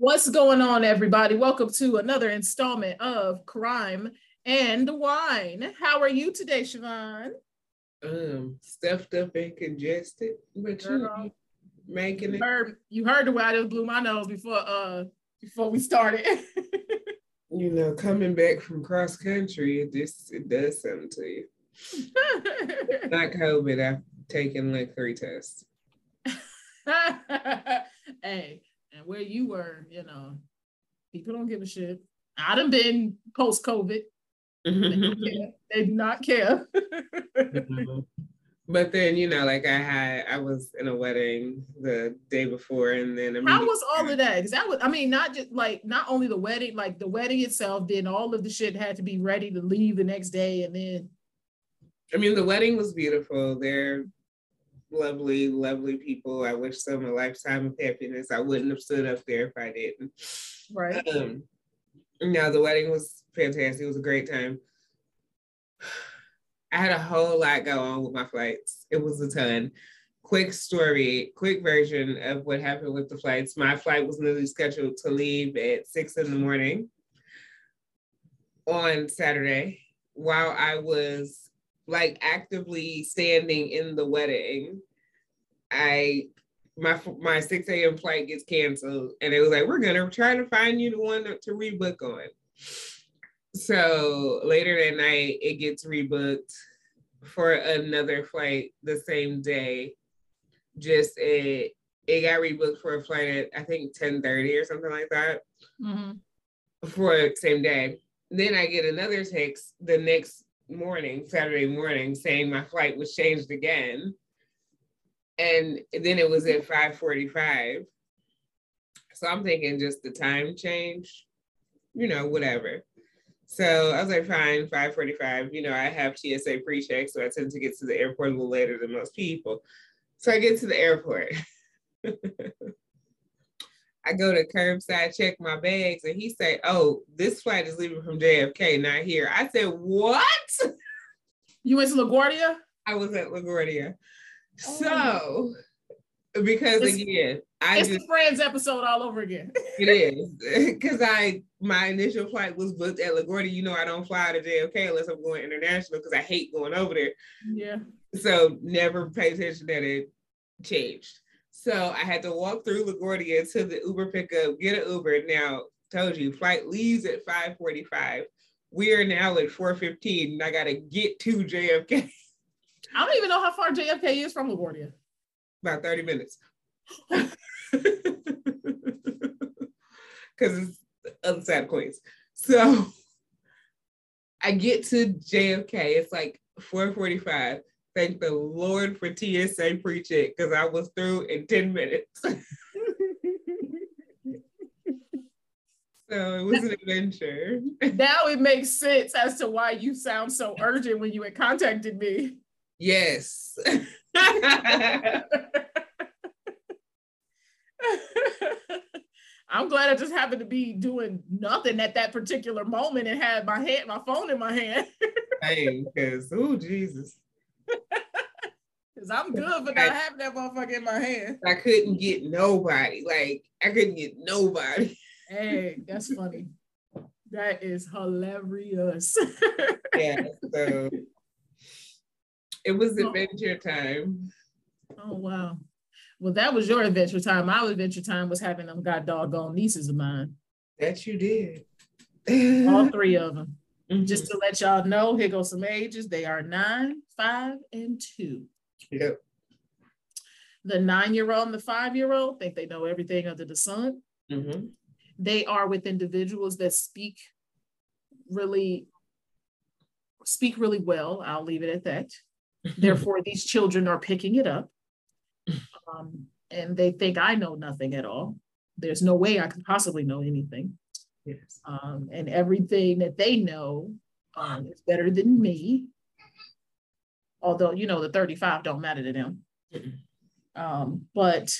What's going on, everybody? Welcome to another installment of Crime and Wine. How are you today, Siobhan? Um, stuffed up and congested, but you making you heard, you heard the way I just blew my nose before uh before we started. you know, coming back from cross country, it just it does something to you. Not COVID. I've taken like three tests. hey, and where you were, you know, people don't give a shit. I done been post COVID. they, they do not care. But then, you know, like I had, I was in a wedding the day before, and then how was all of that? Because that was, I mean, not just like not only the wedding, like the wedding itself, then all of the shit had to be ready to leave the next day, and then. I mean, the wedding was beautiful. They're lovely, lovely people. I wish them a lifetime of happiness. I wouldn't have stood up there if I didn't. Right. Um, no, the wedding was fantastic. It was a great time. I had a whole lot go on with my flights. It was a ton. Quick story, quick version of what happened with the flights. My flight was literally scheduled to leave at six in the morning on Saturday while I was like actively standing in the wedding, I my my 6 a.m. flight gets canceled, and it was like, we're gonna try to find you the one to rebook on. So later that night, it gets rebooked for another flight the same day. Just it it got rebooked for a flight at I think 10 30 or something like that mm-hmm. for same day. Then I get another text the next morning, Saturday morning, saying my flight was changed again. And then it was at 545. So I'm thinking just the time change, you know, whatever. So I was like, fine, 545. You know, I have TSA pre-check, so I tend to get to the airport a little later than most people. So I get to the airport. I go to curbside, check my bags, and he say, "Oh, this flight is leaving from JFK, not here." I said, "What?" You went to LaGuardia? I was at LaGuardia. Oh. So, because it's, again, I it's just, the Friends episode all over again. it is because I my initial flight was booked at LaGuardia. You know, I don't fly to JFK unless I'm going international because I hate going over there. Yeah. So never pay attention that it changed. So I had to walk through LaGuardia to the Uber pickup, get an Uber. Now, told you, flight leaves at 545. We are now at 415 and I gotta get to JFK. I don't even know how far JFK is from LaGuardia. About 30 minutes. Because it's the other side of Queens. So I get to JFK, it's like 445 thank the Lord for TSA pre-check because I was through in 10 minutes. so it was an adventure. Now it makes sense as to why you sound so urgent when you had contacted me. Yes. I'm glad I just happened to be doing nothing at that particular moment and had my hand, my phone in my hand. hey, because oh Jesus. Cause I'm good for not having that motherfucker in my hand. I couldn't get nobody. Like I couldn't get nobody. Hey, that's funny. That is hilarious. yeah. So it was oh. adventure time. Oh wow. Well, that was your adventure time. My adventure time was having them god doggone nieces of mine. That you did. All three of them. Mm-hmm. Just to let y'all know, here goes some ages. They are nine, five, and two. Yep. The nine-year-old and the five-year-old think they know everything under the sun. Mm-hmm. They are with individuals that speak really speak really well. I'll leave it at that. Therefore, these children are picking it up. Um, and they think I know nothing at all. There's no way I could possibly know anything. Yes. Um, and everything that they know um, is better than me. Although, you know, the 35 don't matter to them. Um, but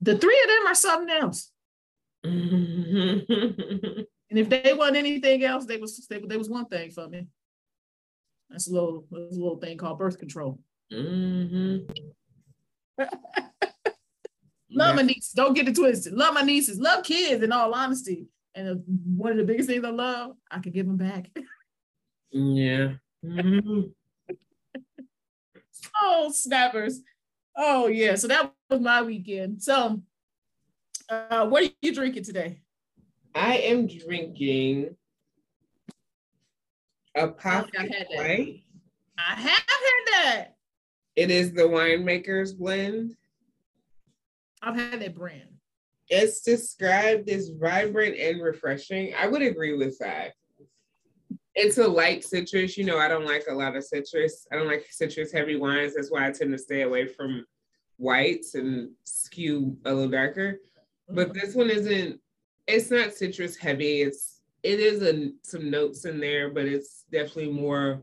the three of them are something else. and if they want anything else, they was they, they was one thing for me. That's a little that's a little thing called birth control. Mm-hmm. Love yeah. my nieces. Don't get it twisted. Love my nieces. Love kids. In all honesty, and one of the biggest things I love, I can give them back. Yeah. Mm-hmm. oh, snappers. Oh yeah. So that was my weekend. So, uh, what are you drinking today? I am drinking Apothic White. I have had that. It is the winemaker's blend. I've had that brand. It's described as vibrant and refreshing. I would agree with that. It's a light citrus. You know, I don't like a lot of citrus. I don't like citrus heavy wines. That's why I tend to stay away from whites and skew a little darker. But mm-hmm. this one isn't, it's not citrus heavy. It's it is a, some notes in there, but it's definitely more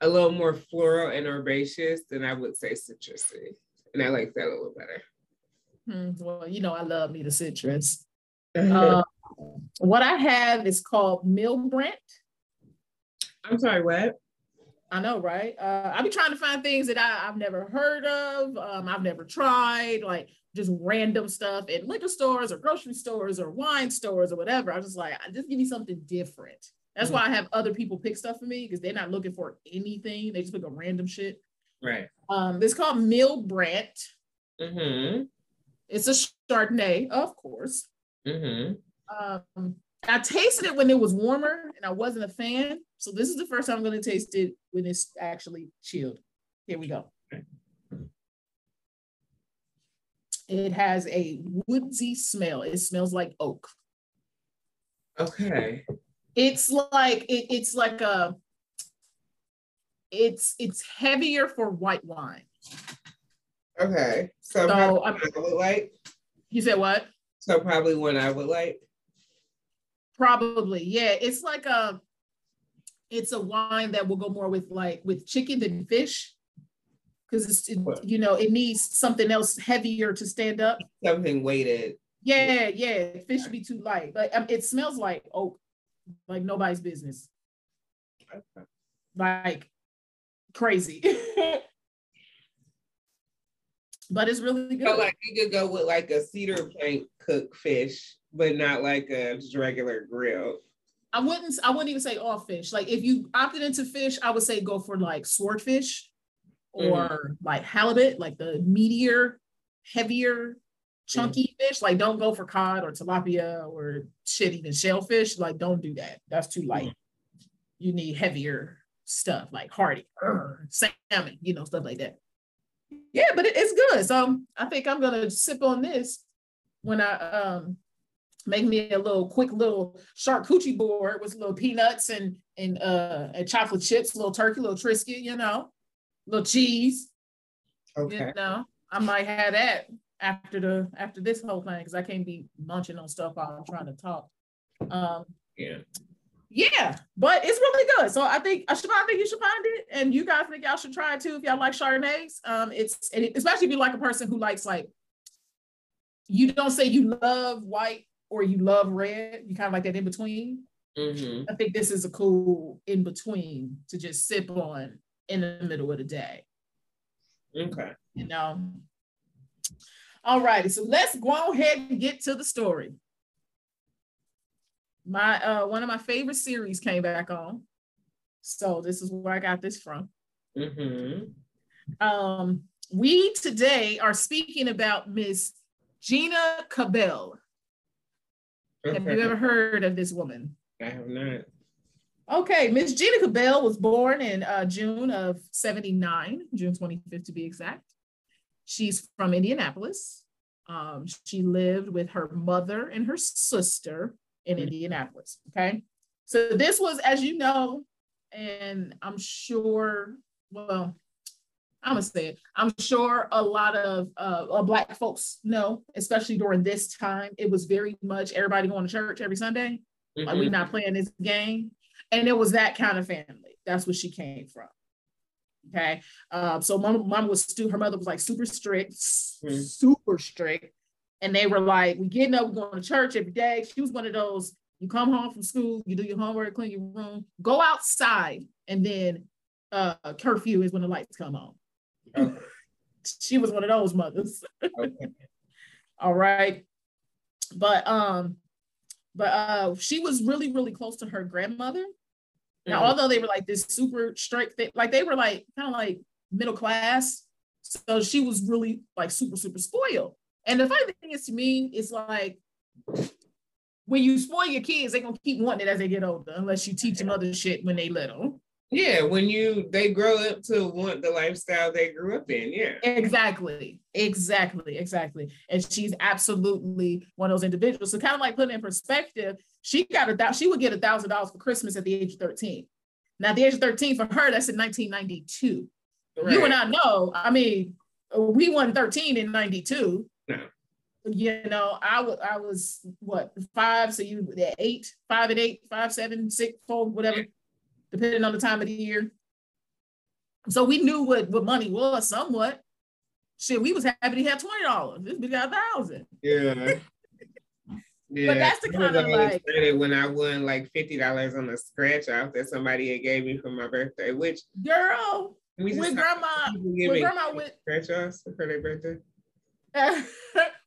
a little more floral and herbaceous than I would say citrusy. And I like that a little better. Hmm, well, you know, I love me the citrus. uh, what I have is called Milbrandt. I'm sorry, what? I know, right? Uh, I be trying to find things that I, have never heard of, um, I've never tried, like just random stuff at liquor stores or grocery stores or wine stores or whatever. I was just like, just give me something different. That's mm-hmm. why I have other people pick stuff for me because they're not looking for anything. They just pick a random shit. Right. Um, it's called Milbrandt. Mm-hmm. It's a Chardonnay, of course. Mm-hmm. Um, I tasted it when it was warmer and I wasn't a fan. So this is the first time I'm going to taste it when it's actually chilled. Here we go. It has a woodsy smell. It smells like oak. Okay. It's like it, it's like a it's it's heavier for white wine. Okay. So, so I would like. You said what? So probably one I would like. Probably, yeah. It's like a it's a wine that will go more with like with chicken than fish because it's it, you know it needs something else heavier to stand up. Something weighted. Yeah, yeah. Fish should be too light, but um, it smells like oak, like nobody's business. Okay. Like crazy. but it's really good. So like you could go with like a cedar plank cooked fish, but not like a just regular grill. I wouldn't I wouldn't even say all fish. Like if you opted into fish, I would say go for like swordfish or mm-hmm. like halibut, like the meatier, heavier, chunky mm-hmm. fish. Like don't go for cod or tilapia or shit, even shellfish. Like don't do that. That's too light. Mm-hmm. You need heavier stuff like hardy, salmon, you know, stuff like that. Yeah, but it, it's good. So I think I'm gonna sip on this when I um make me a little quick little charcuterie board with little peanuts and and uh and chocolate chips, little turkey, little Triscuit, you know, little cheese. Okay. You know, I might have that after the after this whole thing because I can't be munching on stuff while I'm trying to talk. Um, yeah. Yeah, but it's really good. So I think I should I think you should find it, and you guys think y'all should try it too if y'all like Chardonnays. Um, it's especially if you like a person who likes like you don't say you love white or you love red, you kind of like that in between. Mm-hmm. I think this is a cool in between to just sip on in the middle of the day. Okay. You know. All righty. So let's go ahead and get to the story. My uh one of my favorite series came back on. So this is where I got this from. Mm-hmm. Um, we today are speaking about Miss Gina Cabell. Okay. Have you ever heard of this woman? I have not. Okay, Miss Gina Cabell was born in uh, June of 79, June 25th to be exact. She's from Indianapolis. Um, she lived with her mother and her sister in mm-hmm. Indianapolis. Okay. So this was, as you know, and I'm sure, well, I'm gonna say it. I'm sure a lot of uh, black folks know, especially during this time, it was very much everybody going to church every Sunday. Mm-hmm. Like we're not playing this game, and it was that kind of family. That's where she came from. Okay, uh, so mom, mom was stu- her mother was like super strict, mm-hmm. super strict, and they were like, "We getting up, we're going to church every day." She was one of those. You come home from school, you do your homework, clean your room, go outside, and then uh, curfew is when the lights come on. Okay. she was one of those mothers. okay. All right. But um, but uh she was really, really close to her grandmother. Now, mm although they were like this super strict, they, like they were like kind of like middle class. So she was really like super, super spoiled. And the funny thing is to me, it's like when you spoil your kids, they're gonna keep wanting it as they get older, unless you teach them other shit when they little. Yeah, when you they grow up to want the lifestyle they grew up in. Yeah. Exactly. Exactly. Exactly. And she's absolutely one of those individuals. So kind of like putting in perspective, she got a thousand, she would get a thousand dollars for Christmas at the age of 13. Now, the age of 13 for her, that's in 1992. Right. You and I know, I mean, we won 13 in 92. You know, I was I was what five, so you at eight, five and eight, five, seven, six, four, whatever depending on the time of the year. So we knew what, what money was somewhat. Shit, we was happy to have twenty dollars. This bitch got a thousand. Yeah. Yeah, but that's the kind of like when I won like fifty dollars on a scratch off that somebody had gave me for my birthday. Which girl, we when grandma, when grandma went scratch offs for their birthday.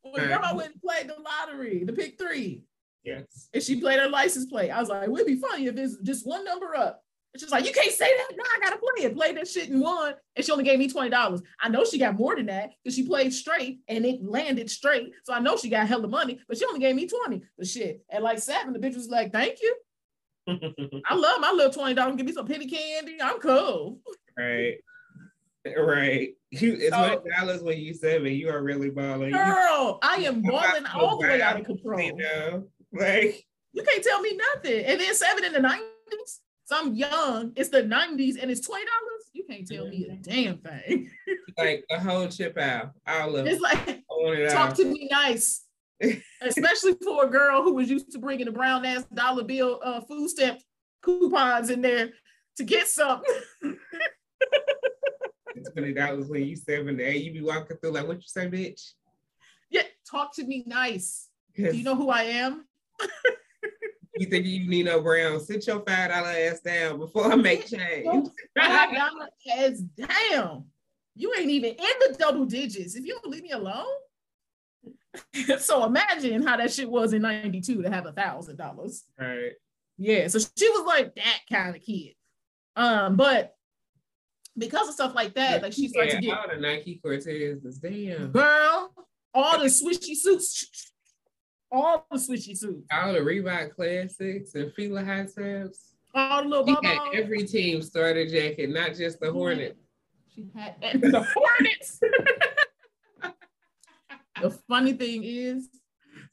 when grandma went and played the lottery, the pick three. Yes. And she played her license plate. I was like, it would be funny if it's just one number up. And she's like, you can't say that. No, I gotta play it. Play that shit and won. And she only gave me $20. I know she got more than that because she played straight and it landed straight. So I know she got hella money, but she only gave me 20. But shit, at like seven, the bitch was like, thank you. I love my little $20. Give me some penny candy. I'm cool. Right. Right. You, it's so, dollars when you seven. You are really balling. Girl, I am balling all the way out of control. You know, like you can't tell me nothing. And then seven in the 90s. So I'm young. It's the 90s and it's $20. You can't tell me a damn thing. like a whole chip out. All of it's like it talk out. to me nice. Especially for a girl who was used to bringing a brown ass dollar bill uh, food stamp coupons in there to get something. Twenty dollars when you seven to eight, you be walking through like, what you say, bitch? Yeah, talk to me nice. Do you know who I am? you think you need no Brown? Sit your five dollar ass down before I make change. five dollar ass down. You ain't even in the double digits. If you don't leave me alone. so imagine how that shit was in 92 to have a thousand dollars. Right. Yeah. So she was like that kind of kid. Um, but because of stuff like that, like she started yeah, to get all the Nike Cortez, damn girl, all the swishy suits all the swishy suits. All the Reebok Classics and Fila high tops. All the little he had every team starter jacket, not just the Hornets. She had the Hornets. the funny thing is,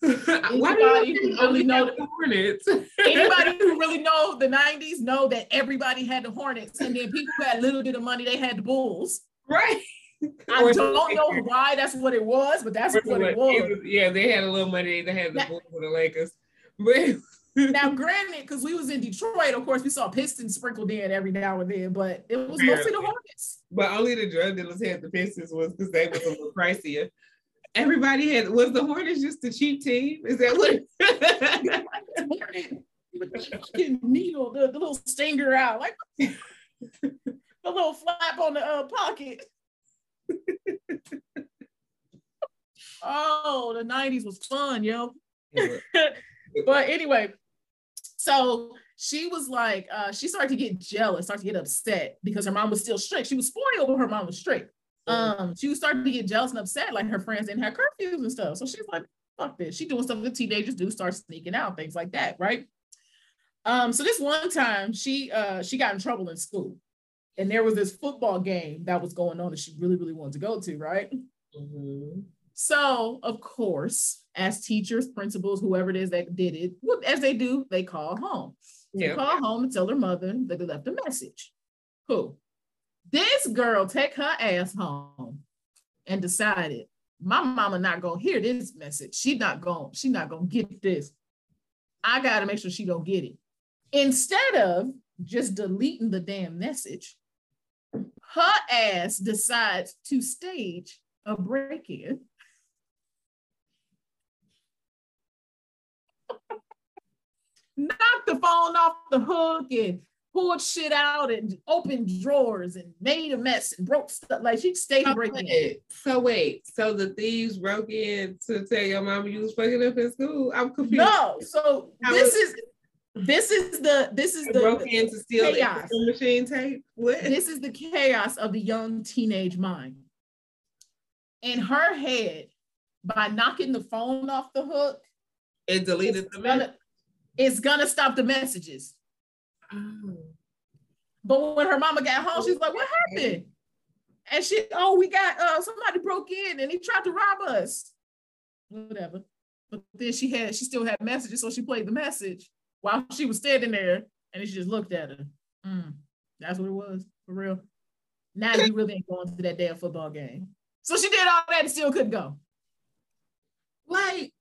anybody who really know the Hornets, anybody who really know the '90s know that everybody had the Hornets, and then people who had a little bit of money, they had the Bulls. Right. I don't know why that's what it was, but that's what it was. It was. Yeah, they had a little money. They had the Bulls for the Lakers. But now, granted, because we was in Detroit, of course, we saw Pistons sprinkled in every now and then, but it was mostly the Hornets. But only the drug dealers had the Pistons was because they was a little pricier. Everybody had was the Hornets just a cheap team? Is that what? needle the, the little stinger out like the little flap on the uh, pocket. oh, the 90s was fun, yo. but anyway, so she was like, uh, she started to get jealous, started to get upset because her mom was still strict. She was spoiled, but her mom was strict. Um, she was starting to get jealous and upset, like her friends didn't have curfews and stuff. So she's like, fuck this. She doing stuff that teenagers do, start sneaking out, things like that, right? Um, so this one time she uh she got in trouble in school and there was this football game that was going on that she really, really wanted to go to, right? Mm-hmm. So, of course, as teachers, principals, whoever it is that did it, as they do, they call home. They yeah. call home and tell their mother that they left a message. Who? This girl take her ass home and decided my mama not gonna hear this message. She not gonna, she not gonna get this. I gotta make sure she don't get it. Instead of just deleting the damn message, her ass decides to stage a break-in. Knock the phone off the hook and pulled shit out and opened drawers and made a mess and broke stuff. Like she stayed so breaking. Wait, so wait, so the thieves broke in to tell your mom you was fucking up in school? I'm confused. No, so How this was- is this is the this is the broke in to steal chaos. the machine tape. What? This is the chaos of the young teenage mind. In her head, by knocking the phone off the hook, it deleted the gonna, It's gonna stop the messages. Oh. But when her mama got home, she's like, "What happened?" And she, "Oh, we got uh somebody broke in and he tried to rob us." Whatever. But then she had, she still had messages, so she played the message while she was standing there, and she just looked at her. Mm, that's what it was for real. Now you really ain't going to that damn football game. So she did all that and still couldn't go. Like,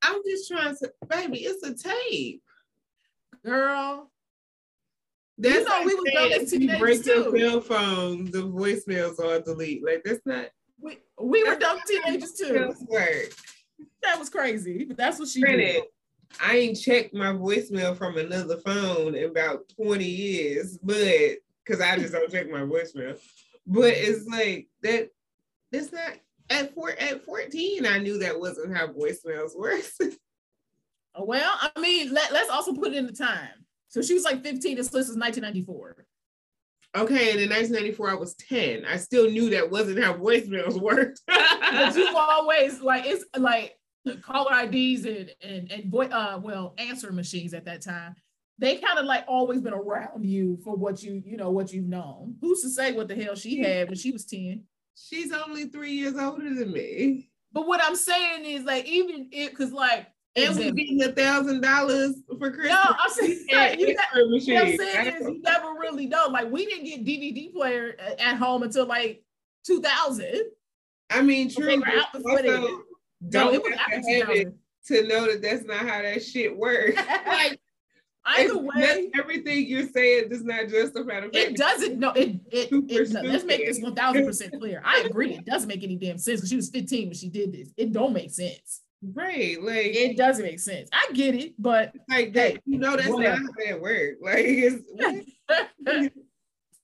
I'm just trying to, baby, it's a tape. Girl. That's you know, we was done as break too. your cell phone, the voicemails are delete. Like that's not we we were dumb teenagers too. That was crazy. But that's what she Granted, did. I ain't checked my voicemail from another phone in about 20 years, but because I just don't check my voicemail. But it's like that, that's not at four at 14, I knew that wasn't how voicemails work. well, I mean, let, let's also put it in the time. So she was like 15, this was 1994. Okay, and in 1994, I was 10. I still knew that wasn't how voicemails worked. but you've always like it's like caller IDs and and and boy, uh, well, answer machines at that time. They kind of like always been around you for what you you know what you've known. Who's to say what the hell she had when she was ten? She's only three years older than me. But what I'm saying is like even it because like and we getting a thousand dollars for Christmas. No, I'm saying, like, you, what I'm saying is you never really know. Like we didn't get DVD player uh, at home until like 2000. I mean, true. They were out also, don't no, have to have it to know that that's not how that shit works. like either way, everything you're saying does not justify the fact. It doesn't. No, it it, it no, let's make this one thousand percent clear. I agree. It doesn't make any damn sense because she was 15 when she did this. It don't make sense. Right, like it doesn't make sense. I get it, but like hey, you know that's whatever. not how it works. Like it's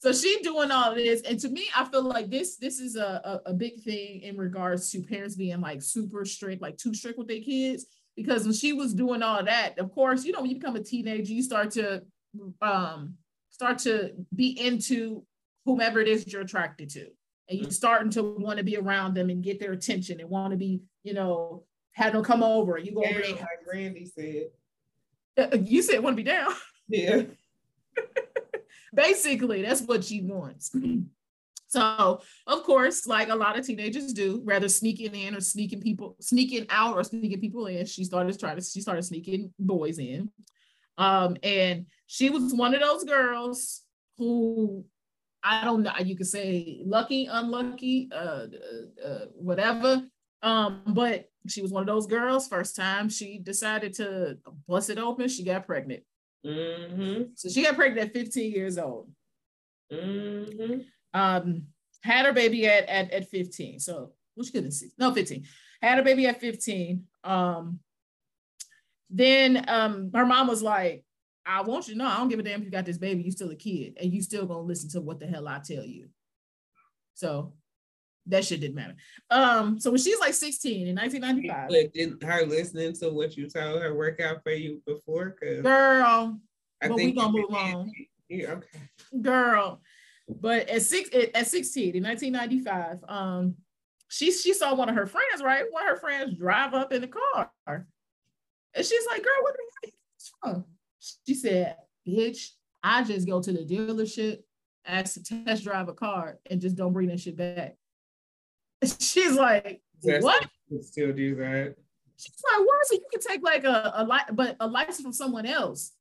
so she doing all this and to me i feel like this this is a, a, a, big thing in regards to parents being like super strict like too strict with their kids because when she was doing all that of course you know when you become a teenager you start to um start to be into whomever it is you're attracted to and you're starting to want to be around them and get their attention and want to be you know have them come over you go over like randy said uh, you said want to be down yeah Basically, that's what she wants. So, of course, like a lot of teenagers do, rather sneaking in or sneaking people, sneaking out or sneaking people in, she started trying to, she started sneaking boys in. Um, and she was one of those girls who I don't know, you could say lucky, unlucky, uh, uh, uh, whatever. Um, but she was one of those girls. First time she decided to bust it open, she got pregnant. Mm-hmm. So she got pregnant at 15 years old. Mm-hmm. Um, had her baby at, at, at 15. So, she couldn't see. No, 15. Had her baby at 15. Um, then um, her mom was like, I want you to know, I don't give a damn if you got this baby, you still a kid, and you still gonna listen to what the hell I tell you. So that shit didn't matter. Um, so when she's like 16 in 1995. But did her listening to what you told her work out for you before? Cause girl, I but we gonna move on. Yeah, okay. Girl. But at six at 16 in 1995, um, she she saw one of her friends, right? One of her friends drive up in the car. And she's like, girl, what the hell She said, bitch, I just go to the dealership, ask to test drive a car, and just don't bring that shit back. She's like, what? Still do that. She's like, what? So you can take like a, a li- but a license from someone else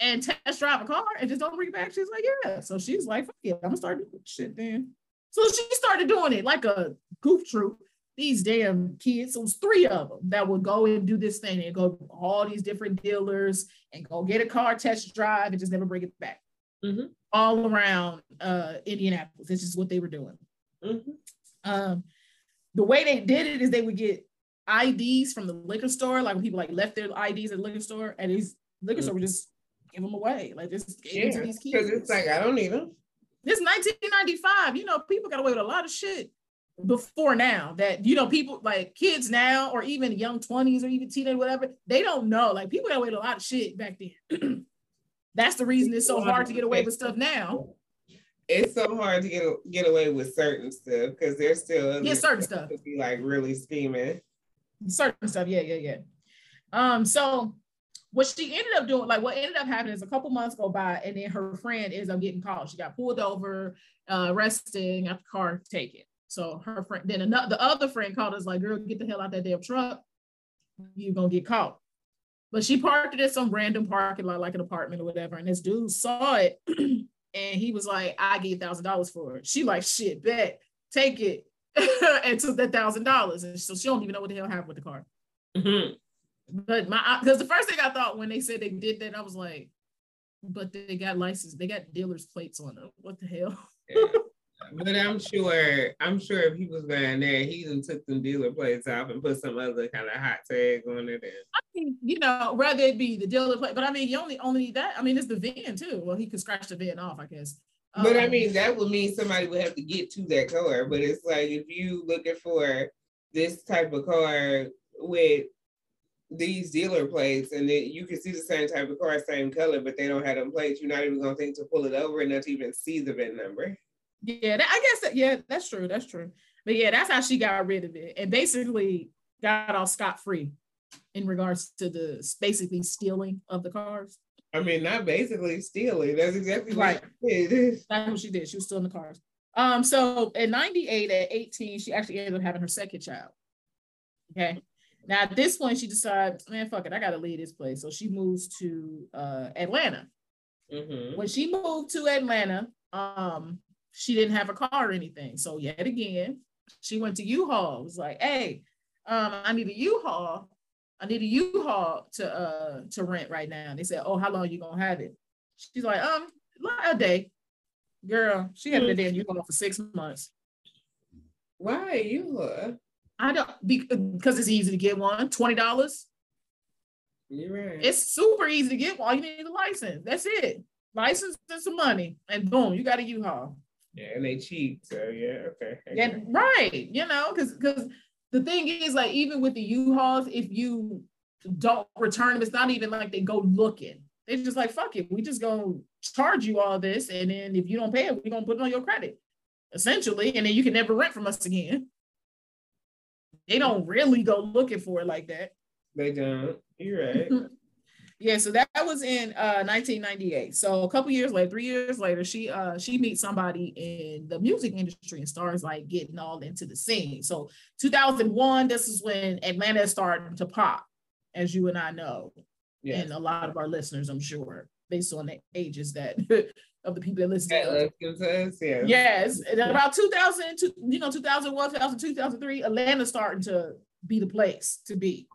and test drive a car and just don't bring it back. She's like, yeah. So she's like, fuck it, I'm gonna start doing shit then. So she started doing it like a goof troop. These damn kids, it was three of them that would go and do this thing and go to all these different dealers and go get a car test drive and just never bring it back. Mm-hmm. All around uh, Indianapolis. This is what they were doing. Mm-hmm. Um, the way they did it is they would get IDs from the liquor store, like when people like left their IDs at the liquor store, and these liquor mm-hmm. store would just give them away. Like just yeah, to these kids. Because it's like I don't need them. This 1995. You know, people got away with a lot of shit before now that you know people like kids now or even young 20s or even teenage whatever they don't know like people got away with a lot of shit back then that's the reason it's so hard to get away with stuff now it's so hard to get get away with certain stuff because there's still yeah certain stuff to be like really scheming certain stuff yeah yeah yeah um so what she ended up doing like what ended up happening is a couple months go by and then her friend ends up getting called she got pulled over uh arrested got the car taken so her friend, then another, the other friend called us like, girl, get the hell out that damn truck. You're gonna get caught. But she parked it at some random parking lot, like an apartment or whatever. And this dude saw it and he was like, I gave thousand dollars for it. She like, shit, bet, take it. and took that thousand dollars. And so she don't even know what the hell happened with the car. Mm-hmm. But my because the first thing I thought when they said they did that, I was like, but they got license, they got dealer's plates on them. What the hell? Yeah. But I'm sure, I'm sure if he was going there, he even took them dealer plates off and put some other kind of hot tag on it. I mean, you know, rather it be the dealer plate, but I mean, you only only need that. I mean, it's the VIN too. Well, he could scratch the VIN off, I guess. But um, I mean, that would mean somebody would have to get to that car. But it's like if you looking for this type of car with these dealer plates and then you can see the same type of car, same color, but they don't have them plates, you're not even gonna think to pull it over and not even see the VIN number. Yeah, that, I guess that, yeah, that's true. That's true. But yeah, that's how she got rid of it and basically got off scot free in regards to the basically stealing of the cars. I mean, not basically stealing. That's exactly right. what she did. That's what she did. She was stealing the cars. Um, so at 98, at 18, she actually ended up having her second child. Okay. Now at this point, she decides, man, fuck it, I gotta leave this place. So she moves to uh Atlanta. Mm-hmm. When she moved to Atlanta, um, she didn't have a car or anything. So yet again, she went to U-Haul. It was like, hey, um, I need a U-Haul. I need a U-Haul to uh to rent right now. And they said, oh, how long you gonna have it? She's like, um, a day. Girl, she had been there in U-Haul for six months. Why U-Haul? I don't because it's easy to get one. Twenty dollars. You're right. It's super easy to get one. You need a license. That's it. License and some money, and boom, you got a U-Haul. Yeah, and they cheat. So yeah, okay. Yeah, right. You know, because because the thing is, like, even with the U-Hauls, if you don't return them, it's not even like they go looking. They're just like, fuck it, we just gonna charge you all this, and then if you don't pay it, we're gonna put it on your credit, essentially, and then you can never rent from us again. They don't really go looking for it like that. They don't. You're right. Yeah, so that, was in uh, 1998. So a couple years later, three years later, she uh, she meets somebody in the music industry and starts like getting all into the scene. So 2001, this is when Atlanta started to pop, as you and I know, and a lot of our listeners, I'm sure, based on the ages that of the people that listen. to us, yeah. Yes, and about 2000, you know, 2001, 2002, 2003, Atlanta starting to be the place to be.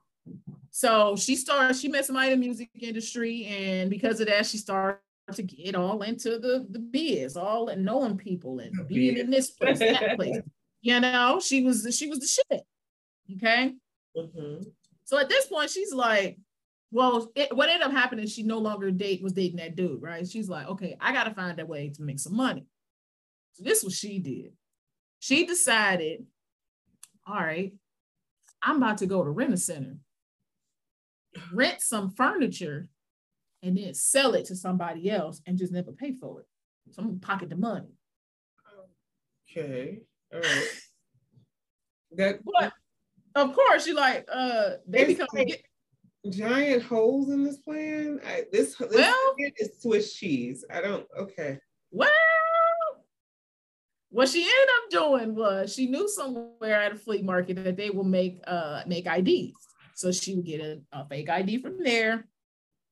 So she started, she met somebody in the music industry, and because of that, she started to get all into the, the biz, all and knowing people and being in this place, that place. You know, she was she was the shit. Okay. Mm-hmm. So at this point, she's like, well, it, what ended up happening, she no longer date was dating that dude, right? She's like, okay, I gotta find a way to make some money. So this was she did. She decided, all right, I'm about to go to rent a center rent some furniture and then sell it to somebody else and just never pay for it. So I'm gonna pocket the money. Okay. All right. That but of course you like uh they become like giant holes in this plan. I, this this well, is Swiss cheese. I don't okay. Well what she ended up doing was she knew somewhere at a flea market that they will make uh make IDs. So she would get a, a fake ID from there,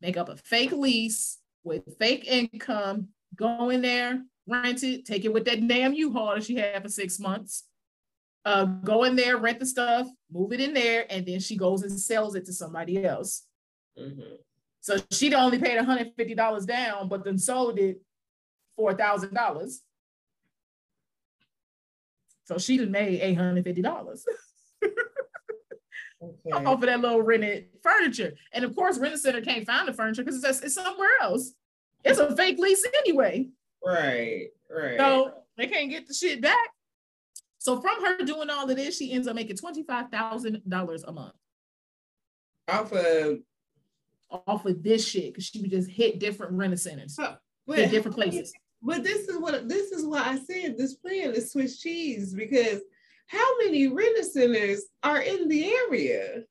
make up a fake lease with fake income, go in there, rent it, take it with that damn U-Haul that she had for six months. Uh, go in there, rent the stuff, move it in there, and then she goes and sells it to somebody else. Mm-hmm. So she'd only paid $150 down, but then sold it for $1,000. So she'd made $850. okay. off of that little rented furniture. And of course, Rent Center can't find the furniture because it's, it's somewhere else. It's a fake lease anyway. Right, right. So they can't get the shit back. So from her doing all of this, she ends up making twenty five thousand dollars a month. Off of off of this shit because she would just hit different rent centers, but, hit different places. But this is what this is why I said this plan is Swiss cheese because how many rent centers are in the area?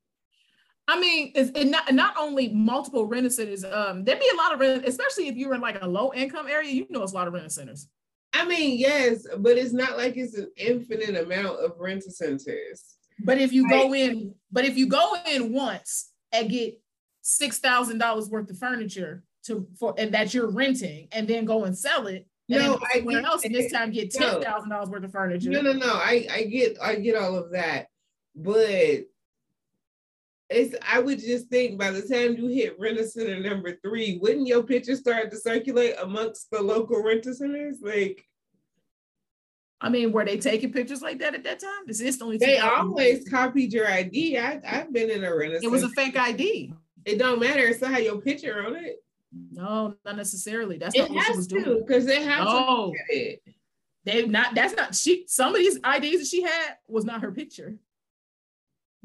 I mean, it's it not not only multiple rent centers. Um, there'd be a lot of rent, especially if you're in like a low income area. You know, it's a lot of rent centers. I mean, yes, but it's not like it's an infinite amount of rent centers. But if you go in, but if you go in once and get six thousand dollars worth of furniture to for and that you're renting, and then go and sell it, no, I get, else and this time get ten thousand dollars worth of furniture. No, no, no. I I get I get all of that, but it's I would just think by the time you hit rent center number three, wouldn't your picture start to circulate amongst the local rent centers? Like, I mean, were they taking pictures like that at that time? This is only they always copied your ID. I I've been in a rent. It was a fake ID. It don't matter. It's still have your picture on it. No, not necessarily. That's not it what she was doing. Because they have no. to it. They not. That's not she. Some of these IDs that she had was not her picture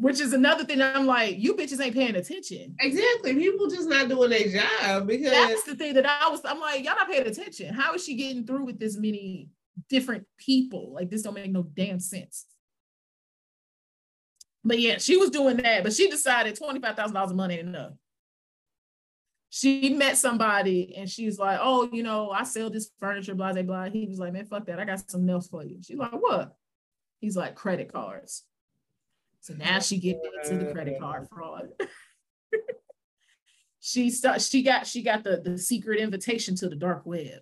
which is another thing I'm like, you bitches ain't paying attention. Exactly. People just not doing their job because that's the thing that I was, I'm like, y'all not paying attention. How is she getting through with this many different people? Like this don't make no damn sense. But yeah, she was doing that, but she decided $25,000 a month ain't enough. She met somebody and she's like, oh, you know, I sell this furniture, blah, blah, blah. He was like, man, fuck that. I got something else for you. She's like, what? He's like, credit cards. So now she get into the credit card fraud. she start, she got she got the the secret invitation to the dark web.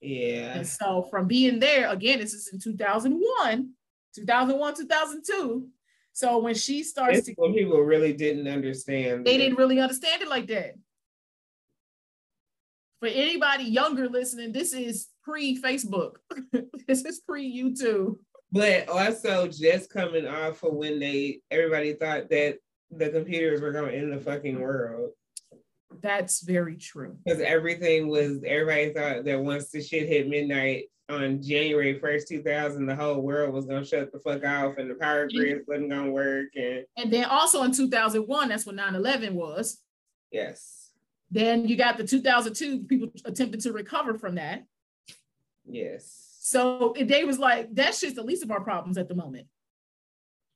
Yeah. And so from being there, again, this is in 2001, 2001, 2002. So when she starts to people really didn't understand. They didn't really understand it like that. For anybody younger listening, this is pre-Facebook. this is pre-YouTube but also just coming off of when they everybody thought that the computers were going to end the fucking world. That's very true. Because everything was everybody thought that once the shit hit midnight on January 1st, 2000, the whole world was gonna shut the fuck off and the power grid wasn't gonna work. And and then also in 2001, that's when 9-11 was. Yes. Then you got the 2002 people attempted to recover from that. Yes. So they was like, that's just the least of our problems at the moment.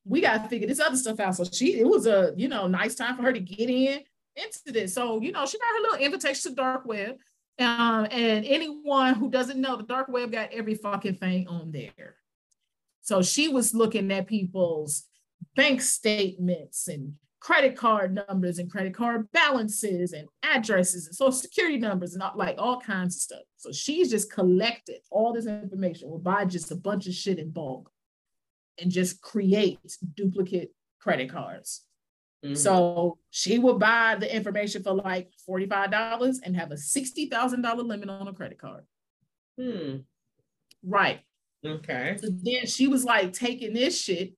We got to figure this other stuff out. So she, it was a, you know, nice time for her to get in into this. So, you know, she got her little invitation to dark web. Um, and anyone who doesn't know, the dark web got every fucking thing on there. So she was looking at people's bank statements and credit card numbers and credit card balances and addresses and social security numbers and all, like all kinds of stuff. So she's just collected all this information, will buy just a bunch of shit in bulk and just create duplicate credit cards. Mm-hmm. So she would buy the information for like $45 and have a $60,000 limit on a credit card. Hmm. Right. Okay. So then she was like taking this shit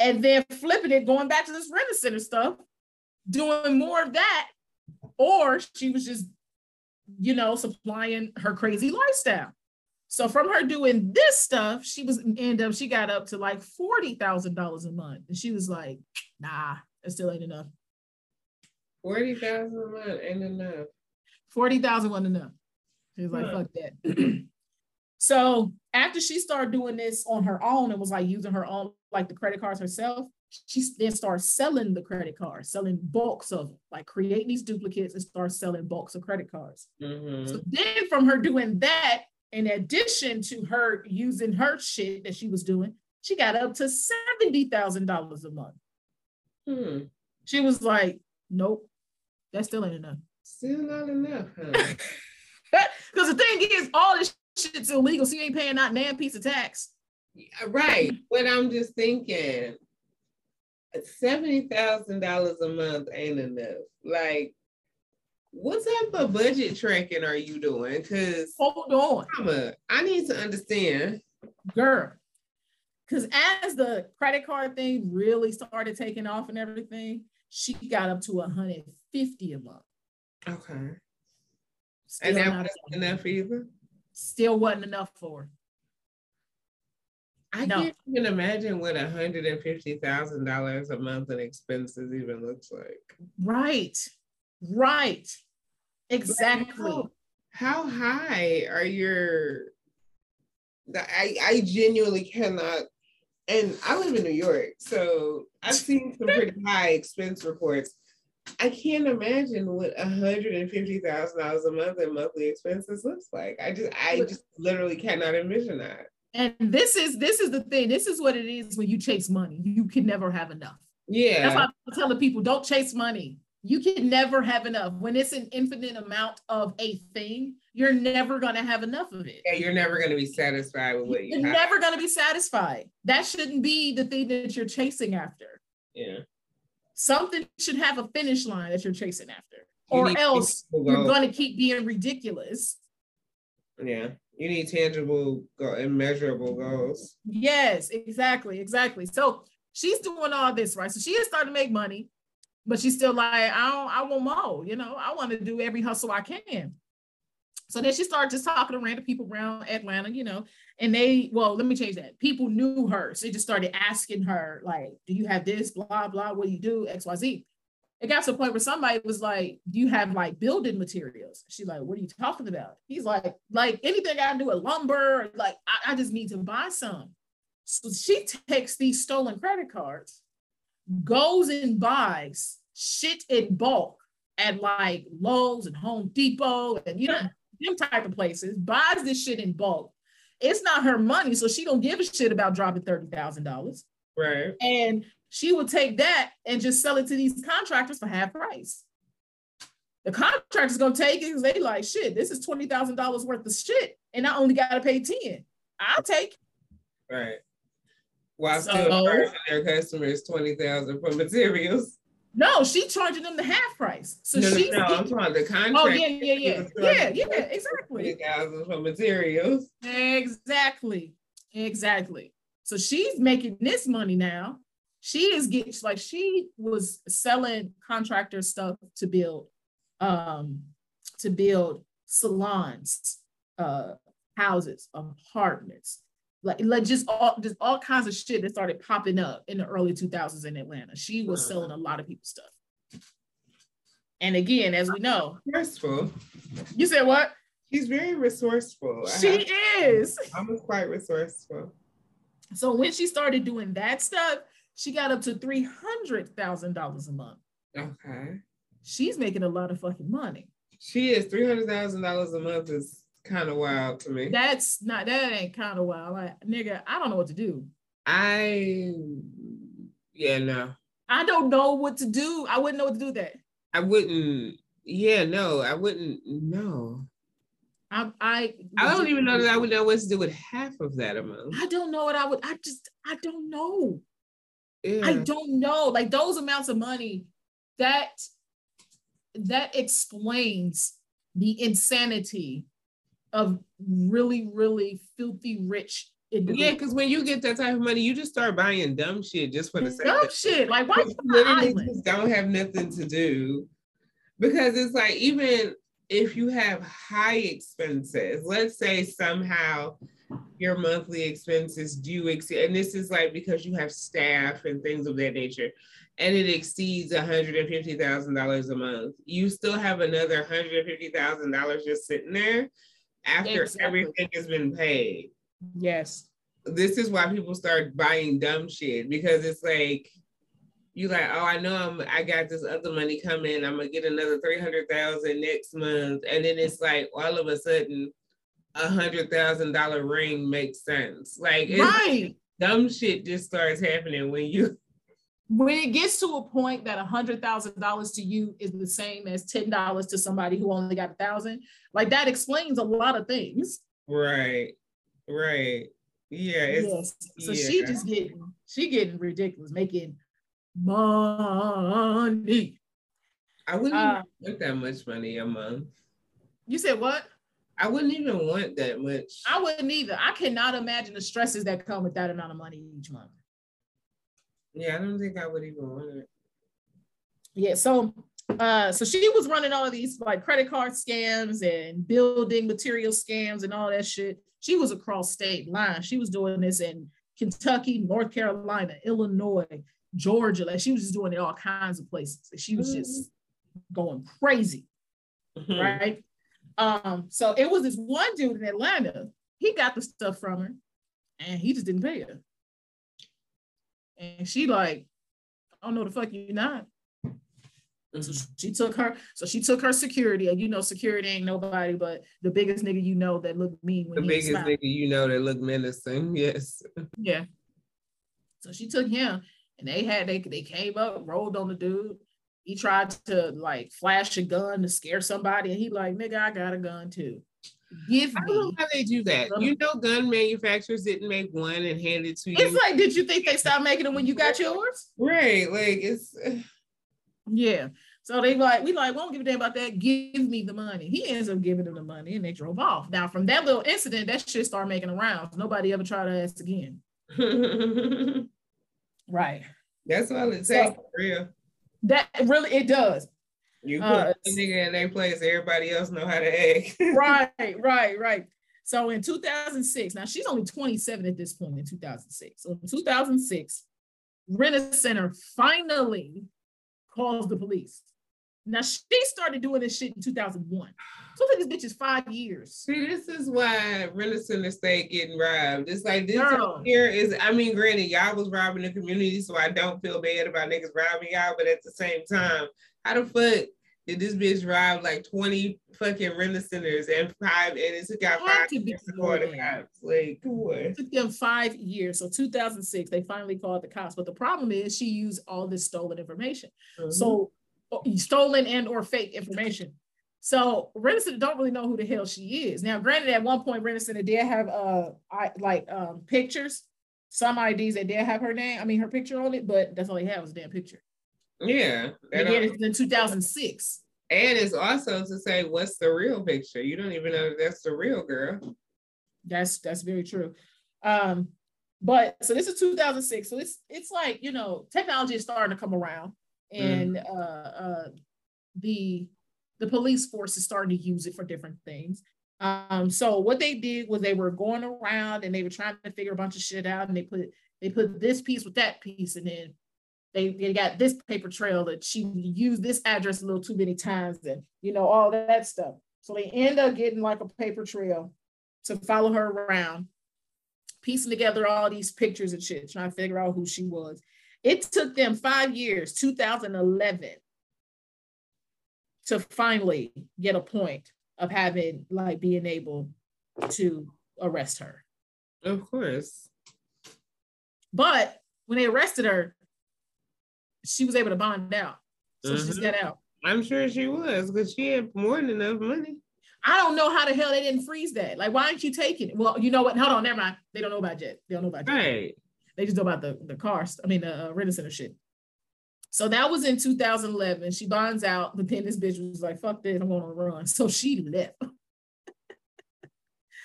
and then flipping it, going back to this rent center stuff, doing more of that, or she was just, you know, supplying her crazy lifestyle. So from her doing this stuff, she was end up she got up to like forty thousand dollars a month, and she was like, "Nah, it still ain't enough." Forty thousand a month ain't enough. Forty thousand wasn't enough. She was like, "Fuck that." so after she started doing this on her own and was like using her own like the credit cards herself, she then starts selling the credit cards, selling bulks of them, like create these duplicates and start selling bulks of credit cards. Mm-hmm. So then from her doing that, in addition to her using her shit that she was doing, she got up to $70,000 a month. Hmm. She was like, nope, that still ain't enough. Still not enough, huh? Because the thing is, all this shit's illegal, so you ain't paying not nan piece of tax. Right. But I'm just thinking seventy thousand dollars a month ain't enough. Like, what type of budget tracking are you doing? Because hold on, mama, I need to understand. Girl, because as the credit card thing really started taking off and everything, she got up to 150 a month. Okay. Still and that wasn't enough either. Still wasn't enough for her. I no. can't even imagine what hundred and fifty thousand dollars a month in expenses even looks like. Right, right, exactly. How, how high are your? I I genuinely cannot. And I live in New York, so I've seen some pretty high expense reports. I can't imagine what hundred and fifty thousand dollars a month in monthly expenses looks like. I just I just literally cannot envision that. And this is this is the thing. This is what it is when you chase money. You can never have enough. Yeah. That's why I'm telling people don't chase money. You can never have enough. When it's an infinite amount of a thing, you're never gonna have enough of it. Yeah, you're never gonna be satisfied with what you You're have. never gonna be satisfied. That shouldn't be the thing that you're chasing after. Yeah. Something should have a finish line that you're chasing after. You or else you're gonna keep being ridiculous. Yeah. You need tangible and measurable goals. Yes, exactly, exactly. So she's doing all this, right? So she has started to make money, but she's still like, I don't, I want more, you know, I want to do every hustle I can. So then she started just talking to random people around Atlanta, you know, and they, well, let me change that. People knew her. So they just started asking her, like, do you have this, blah, blah, what do you do, XYZ it got to a point where somebody was like, Do you have like building materials? She's like, What are you talking about? He's like, like anything I do with lumber, like I, I just need to buy some. So she takes these stolen credit cards, goes and buys shit in bulk at like Lowe's and Home Depot and you know, them type of places, buys this shit in bulk. It's not her money, so she don't give a shit about dropping $30,000. Right. And she would take that and just sell it to these contractors for half price. The contractor's gonna take it because they like shit. This is twenty thousand dollars worth of shit, and I only gotta pay ten. I'll take. Right. While so, still charging their customers twenty thousand for materials. No, she charging them the half price. So no, she's no, no, I'm talking the contract. Oh yeah, yeah, yeah, yeah, yeah, exactly. Thousand for materials. Exactly, exactly. So she's making this money now she is getting like she was selling contractor stuff to build um to build salons uh houses apartments like, like just all just all kinds of shit that started popping up in the early 2000s in atlanta. She was selling a lot of people's stuff. And again as we know resourceful. You said what? She's very resourceful. She is. i'm quite resourceful. So when she started doing that stuff she got up to three hundred thousand dollars a month. Okay. She's making a lot of fucking money. She is. three hundred thousand dollars a month is kind of wild to me. That's not that ain't kind of wild. Like nigga, I don't know what to do. I yeah no. I don't know what to do. I wouldn't know what to do that. I wouldn't. Yeah, no, I wouldn't. No. I I I don't even know that I would know what to do with half of that amount. I don't know what I would. I just I don't know. Yeah. I don't know. Like those amounts of money, that that explains the insanity of really, really filthy rich yeah, because when you get that type of money, you just start buying dumb shit just for the sake dumb of shit. Like why literally just don't have nothing to do. Because it's like even if you have high expenses, let's say somehow your monthly expenses do exceed, and this is like because you have staff and things of that nature, and it exceeds $150,000 a month, you still have another $150,000 just sitting there after exactly. everything has been paid. Yes. This is why people start buying dumb shit because it's like, you like, oh, I know I'm I got this other money coming. I'm gonna get another 300,000 next month. And then it's like all of a sudden a hundred thousand dollar ring makes sense. Like right. dumb shit just starts happening when you when it gets to a point that a hundred thousand dollars to you is the same as ten dollars to somebody who only got a thousand, like that explains a lot of things. Right. Right. Yeah. yes. So yeah. she just getting she getting ridiculous, making money. I wouldn't uh, make that much money a month. You said what? I wouldn't even want that much. I wouldn't either. I cannot imagine the stresses that come with that amount of money each month. Yeah, I don't think I would even want it. Yeah, so uh so she was running all of these like credit card scams and building material scams and all that shit. She was across state lines. She was doing this in Kentucky, North Carolina, Illinois, Georgia. Like she was just doing it all kinds of places. She was just going crazy. Mm-hmm. Right. Um, so it was this one dude in Atlanta. He got the stuff from her and he just didn't pay her. And she like, I don't know the fuck you not. Mm-hmm. So she took her, so she took her security, and you know, security ain't nobody but the biggest nigga you know that look mean. the biggest nigga you know that look menacing, yes. Yeah. So she took him, and they had they they came up, rolled on the dude. He tried to like flash a gun to scare somebody, and he like, nigga, I got a gun too. Give I don't know how they do that. You know, gun manufacturers didn't make one and hand it to you. It's like, did you think they stopped making it when you got yours? Right. Like it's yeah. So they like, we like, won't give a damn about that. Give me the money. He ends up giving them the money and they drove off. Now, from that little incident, that shit started making rounds. Nobody ever tried to ask again. right. That's all it takes so, for real. That really it does. You put uh, a nigga in their place, everybody else know how to act. right, right, right. So in 2006, now she's only 27 at this point in 2006. So in 2006, Rent-A-Center finally calls the police. Now she started doing this shit in 2001. So this bitch is five years. See, this is why Rent-A-Center stayed getting robbed. It's like this here is, I mean, granted, y'all was robbing the community, so I don't feel bad about niggas robbing y'all, but at the same time, how the fuck did this bitch rob like 20 fucking Rent-A-Centers and five and it took out five years to call the cops? Like, come on. It took them five years. So 2006, they finally called the cops. But the problem is she used all this stolen information. Mm-hmm. So uh, stolen and or fake information. So Rent-A-Center don't really know who the hell she is. Now, granted, at one point Rent-A-Center did have uh I, like um pictures, some IDs that did have her name, I mean her picture on it, but that's all they had was a damn picture. Yeah. And then it's in 2006. And it's also to say, what's the real picture? You don't even know that's the real girl. That's that's very true. Um, but so this is 2006. So it's it's like you know technology is starting to come around, and mm. uh, uh, the the police force is starting to use it for different things. Um, so what they did was they were going around and they were trying to figure a bunch of shit out, and they put they put this piece with that piece, and then they, they got this paper trail that she used this address a little too many times and you know all that stuff. So they end up getting like a paper trail to follow her around piecing together all these pictures and shit trying to figure out who she was. It took them five years 2011 to finally get a point of having like being able to arrest her. Of course. But when they arrested her she was able to bond out. So mm-hmm. she's got out. I'm sure she was because she had more than enough money. I don't know how the hell they didn't freeze that. Like, why aren't you taking it? Well, you know what? Hold on, never mind. They don't know about Jet. They don't know about Jet. Right. They just know about the the cars. I mean, the uh, Rent-A-Center shit. So that was in 2011. She bonds out, but then this bitch was like, "Fuck this, I'm going on a run." So she left.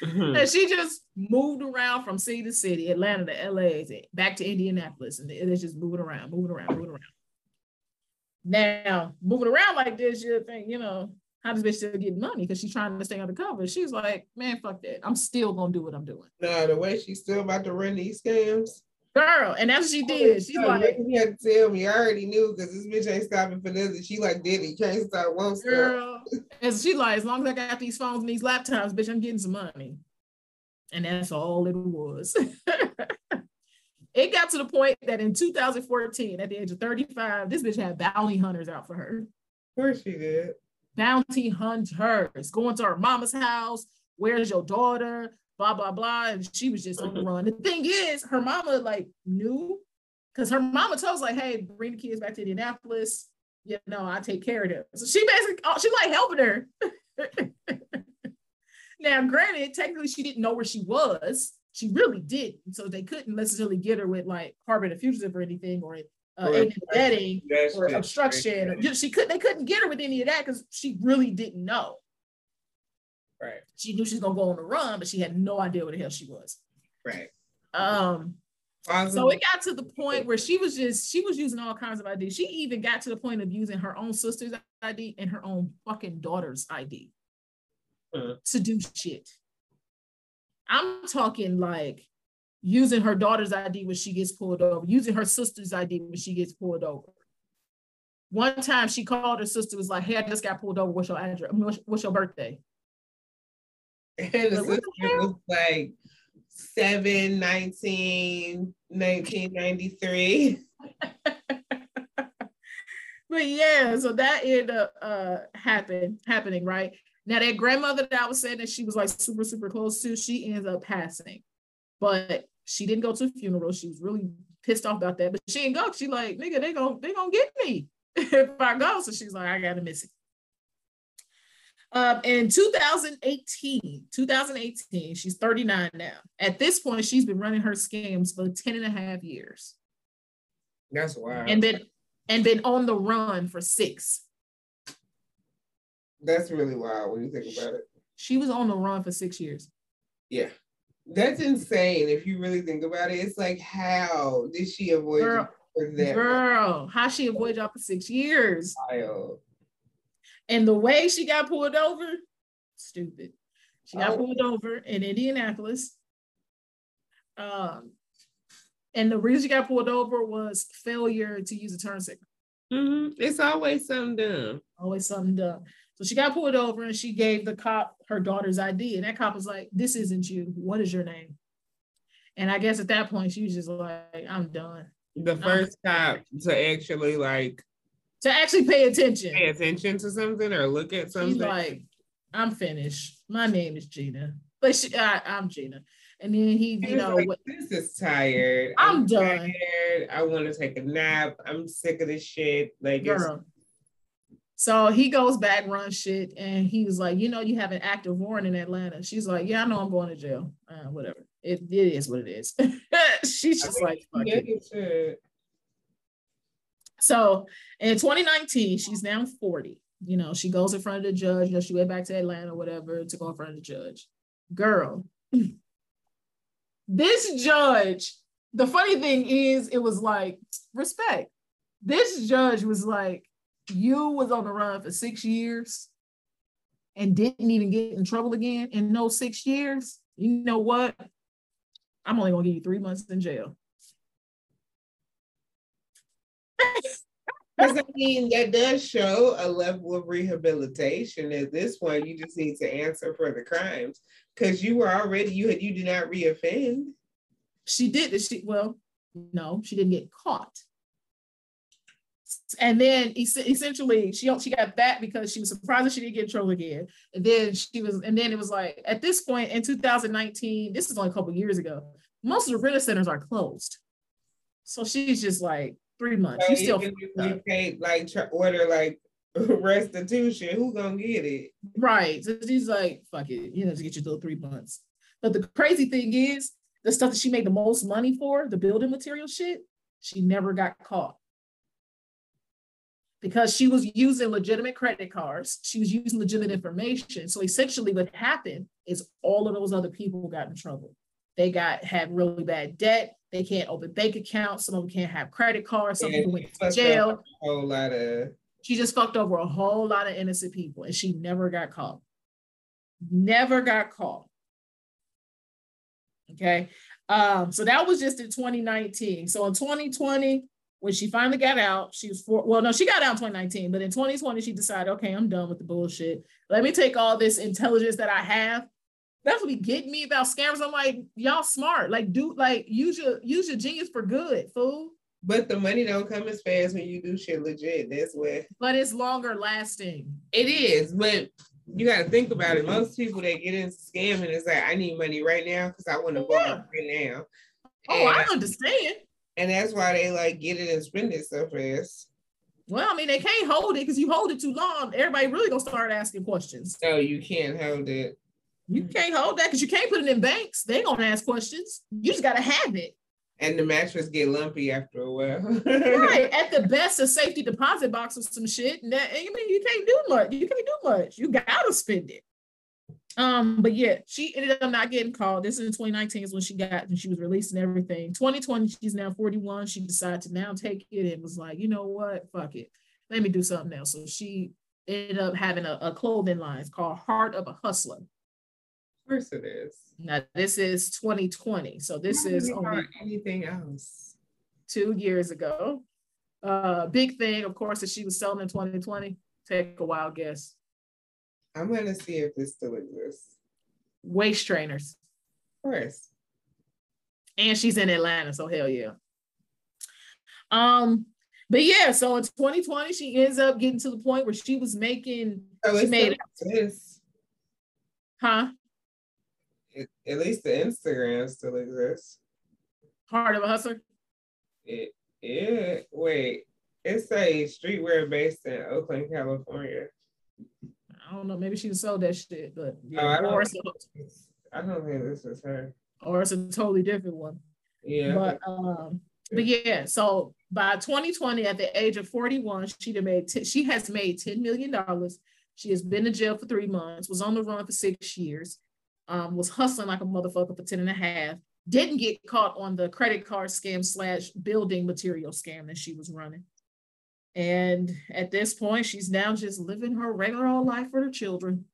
And she just moved around from city to city, Atlanta to LA, back to Indianapolis, and it's just moving around, moving around, moving around. Now, moving around like this, you think, you know, how does bitch still get money? Because she's trying to stay undercover. She's like, man, fuck that. I'm still gonna do what I'm doing. No, the way she's still about to run these scams. Girl, and that's what she oh, did. She's oh, like, you had to tell me. I already knew because this bitch ain't stopping for nothing. She like did it. Can't stop, won't stop. Girl, and she like, as long as I got these phones and these laptops, bitch, I'm getting some money. And that's all it was. it got to the point that in 2014, at the age of 35, this bitch had bounty hunters out for her. Of course she did. Bounty hunters going to her mama's house. Where's your daughter? Blah blah blah. And she was just on the run. The thing is, her mama like knew because her mama told us like, "Hey, bring the kids back to Indianapolis. You know, I take care of them." So she basically, oh, she like helping her. now, granted, technically, she didn't know where she was she really did. So they couldn't necessarily get her with like harboring a fugitive or anything or uh, or abetting or obstruction. She could they couldn't get her with any of that because she really didn't know. Right. She knew she was gonna go on the run, but she had no idea where the hell she was. Right. Um. So it got to the point where she was just she was using all kinds of ID. She even got to the point of using her own sister's ID and her own fucking daughter's ID uh-huh. to do shit. I'm talking like using her daughter's ID when she gets pulled over, using her sister's ID when she gets pulled over. One time she called her sister, was like, Hey, I just got pulled over. What's your address? what's, what's your birthday? And the sister was like, 7 19 1993 but yeah so that ended up uh happen happening right? Now that grandmother that i was saying that she was like super super close to she ends up passing. But she didn't go to a funeral. She was really pissed off about that. But she didn't go. She like nigga they gonna they gonna get me if i go. So she's like i gotta miss it um, in 2018, 2018, she's 39 now. At this point, she's been running her scams for 10 and a half years. That's wild. And been and been on the run for six. That's really wild when you think about it. She was on the run for six years. Yeah. That's insane. If you really think about it, it's like, how did she avoid girl, that? Girl, how she avoid y'all for six years? Wild. And the way she got pulled over, stupid. She got oh. pulled over in Indianapolis. Um, and the reason she got pulled over was failure to use a turn signal. Mm-hmm. It's always something dumb. Always something dumb. So she got pulled over and she gave the cop her daughter's ID. And that cop was like, This isn't you. What is your name? And I guess at that point, she was just like, I'm done. The first cop to actually like to actually pay attention. Pay attention to something or look at something. She's like, I'm finished. My name is Gina. But she, I, am Gina. And then he, you know, like, what, this is tired. I'm, I'm done. Tired. I want to take a nap. I'm sick of this shit. Like, Girl. So he goes back, run shit, and he was like, you know, you have an active warrant in Atlanta. She's like, yeah, I know I'm going to jail. Uh, whatever. It, it is what it is. She's just like, fuck it. So in 2019, she's now 40. You know, she goes in front of the judge. You know, she went back to Atlanta, whatever, to go in front of the judge. Girl, this judge, the funny thing is, it was like respect. This judge was like, you was on the run for six years and didn't even get in trouble again in those six years. You know what? I'm only gonna give you three months in jail. Because I mean, that does show a level of rehabilitation. At this point, you just need to answer for the crimes because you were already you had you did not reoffend. She did. She well, no, she didn't get caught. And then essentially, she she got back because she was surprised that she didn't get in trouble again. And then she was, and then it was like at this point in 2019, this is only a couple years ago. Most of the rent centers are closed, so she's just like, three months. you still you can't like order like restitution. Who gonna get it? Right. So she's like, fuck it, you know, to get you through three months. But the crazy thing is, the stuff that she made the most money for, the building material shit, she never got caught. Because she was using legitimate credit cards, she was using legitimate information. So essentially, what happened is all of those other people got in trouble. They got had really bad debt. They can't open bank accounts. Some of them can't have credit cards. Some people went to jail. A whole lot of. She just fucked over a whole lot of innocent people, and she never got caught. Never got caught. Okay, um, so that was just in 2019. So in 2020, when she finally got out, she was four. Well, no, she got out in 2019, but in 2020, she decided, okay, I'm done with the bullshit. Let me take all this intelligence that I have that's what be getting me about scammers. I'm like, y'all smart. Like, do like use your use your genius for good, fool. But the money don't come as fast when you do shit legit. That's what. But it's longer lasting. It is, but you got to think about it. Most people that get into scamming is like, I need money right now because I want to yeah. right now. Oh, and, I understand. And that's why they like get it and spend it so fast. Well, I mean, they can't hold it because you hold it too long. Everybody really gonna start asking questions. No, you can't hold it. You can't hold that because you can't put it in banks. They gonna ask questions. You just gotta have it. And the mattress get lumpy after a while. right. At the best, a safety deposit box or some shit. And that, I mean, you can't do much. You can't do much. You gotta spend it. Um, but yeah, she ended up not getting called. This is in 2019 is when she got and she was releasing everything. 2020, she's now 41. She decided to now take it and was like, you know what? Fuck it. Let me do something else. So she ended up having a, a clothing line. Called Heart of a Hustler. Of course it is. Now this is 2020. So this is only anything else. Two years ago. Uh big thing, of course, that she was selling in 2020. Take a wild guess. I'm gonna see if this still exists. Waist trainers. Of course. And she's in Atlanta, so hell yeah. Um, but yeah, so in 2020, she ends up getting to the point where she was making oh, she made this. Huh? It, at least the Instagram still exists. Heart of a hustler. It yeah. Wait, it's a streetwear based in Oakland, California. I don't know. Maybe she sold that shit, but yeah. oh, I, don't, or I don't think this is her. Or it's a totally different one. Yeah. But um, but yeah. So by 2020, at the age of 41, she made t- she has made 10 million dollars. She has been in jail for three months. Was on the run for six years. Um, was hustling like a motherfucker for 10 and a half. Didn't get caught on the credit card scam slash building material scam that she was running. And at this point, she's now just living her regular old life for her children.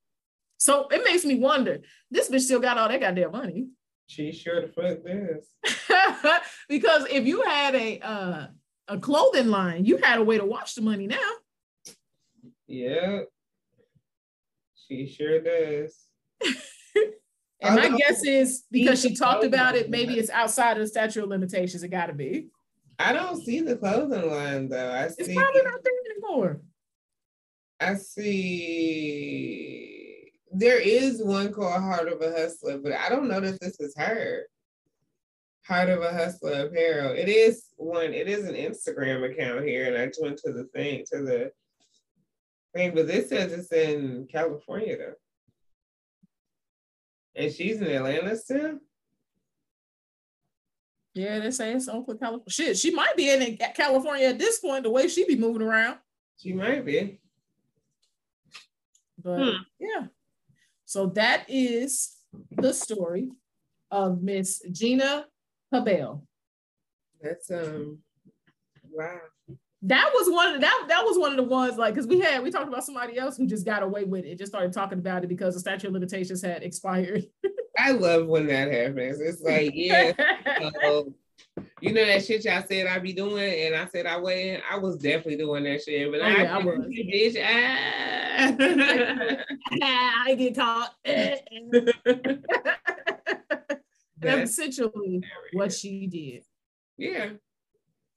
So it makes me wonder, this bitch still got all that goddamn money. She sure the fuck does. because if you had a uh, a clothing line, you had a way to wash the money now. Yeah. She sure does. and my guess is because she talked about it, maybe it's outside of the statute of limitations. It gotta be. I don't see the clothing line though. I see. it's probably not there anymore. I see there is one called Heart of a Hustler, but I don't know that this is her. Heart of a Hustler apparel. It is one, it is an Instagram account here, and I just went to the thing to the thing, but this says it's in California though. And she's in Atlanta still? Yeah, they say it's Oakland, California. Shit, she might be in California at this point, the way she be moving around. She might be. But hmm. yeah. So that is the story of Miss Gina Haber. That's um wow. That was one of the, that that was one of the ones like because we had we talked about somebody else who just got away with it, just started talking about it because the statute of limitations had expired. I love when that happens. It's like, yeah, you know that shit y'all said I'd be doing, and I said I went. I was definitely doing that shit, but oh, I, yeah, I was. bitch. Ah. I get caught. That's essentially what she did. Yeah,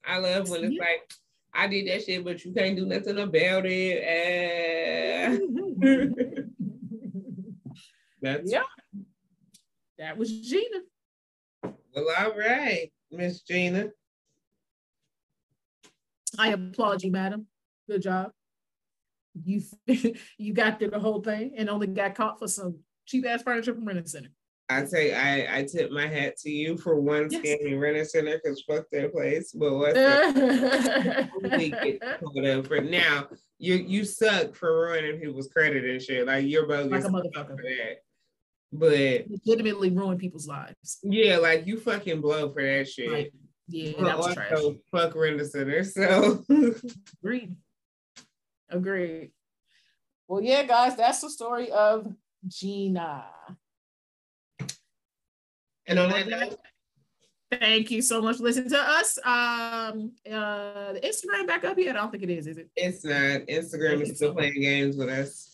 I love when it's yeah. like I did that shit, but you can't do nothing about it. That's yeah. That was Gina. Well, all right, Miss Gina. I applaud you, madam. Good job. You you got through the whole thing and only got caught for some cheap ass furniture from Rent-A-Center. I say I I tip my hat to you for one yes. scamming Rent-A-Center because fuck that place. But what's up? for now? You you suck for ruining people's credit and shit. Like you're bogus like a motherfucker for that. But legitimately ruin people's lives. Yeah, like you fucking blow for that shit. Like, yeah, but that was trash. Fuck Rent-A-Center. So agreed. Agreed. Well, yeah, guys, that's the story of Gina. And on that note, thank you so much for listening to us. Um, uh, the Instagram back up yet? I don't think it is. Is it? It's not. Instagram is still playing games with us.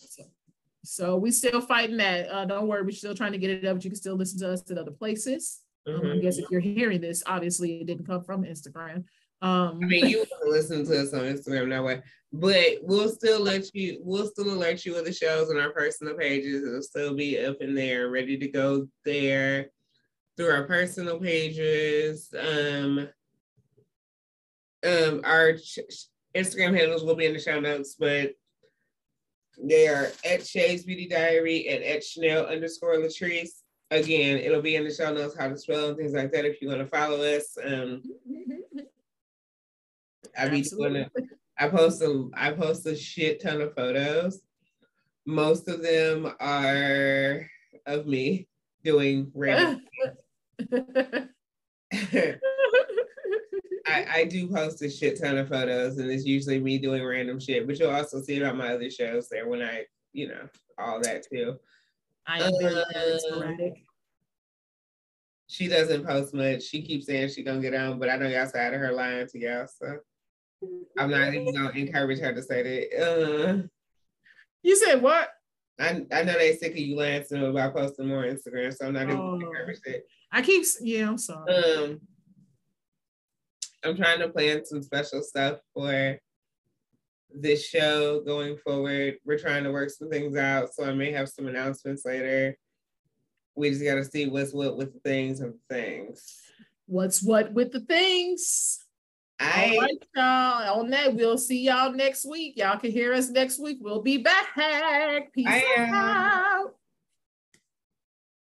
So we still fighting that. Uh, don't worry, we're still trying to get it up, but you can still listen to us at other places. Mm-hmm. Um, I guess if you're hearing this, obviously it didn't come from Instagram. Um, I mean, you can listen to us on Instagram that way, but we'll still let you. We'll still alert you of the shows on our personal pages. It'll still be up in there, ready to go there through our personal pages. Um, um, our ch- Instagram handles will be in the show notes, but they are at Shay's Beauty Diary and at Chanel underscore Latrice. Again, it'll be in the show notes how to spell and things like that if you want to follow us. Um, I be doing. I post a I post a shit ton of photos. Most of them are of me doing random. I, I do post a shit ton of photos, and it's usually me doing random shit. But you'll also see it on my other shows there when I, you know, all that too. I am very, sporadic. She doesn't post much. She keeps saying she gonna get on, but I know y'all side of her lying to y'all, so I'm not even gonna encourage her to say that. Uh, you said what? I, I know they sick of you lying to them about posting more Instagram, so I'm not even oh. encourage it. I keep yeah, I'm sorry. Um, I'm trying to plan some special stuff for this show going forward. We're trying to work some things out, so I may have some announcements later. We just got to see what's what with the things and things. What's what with the things? I, All right, y'all. On that, we'll see y'all next week. Y'all can hear us next week. We'll be back. Peace I, out.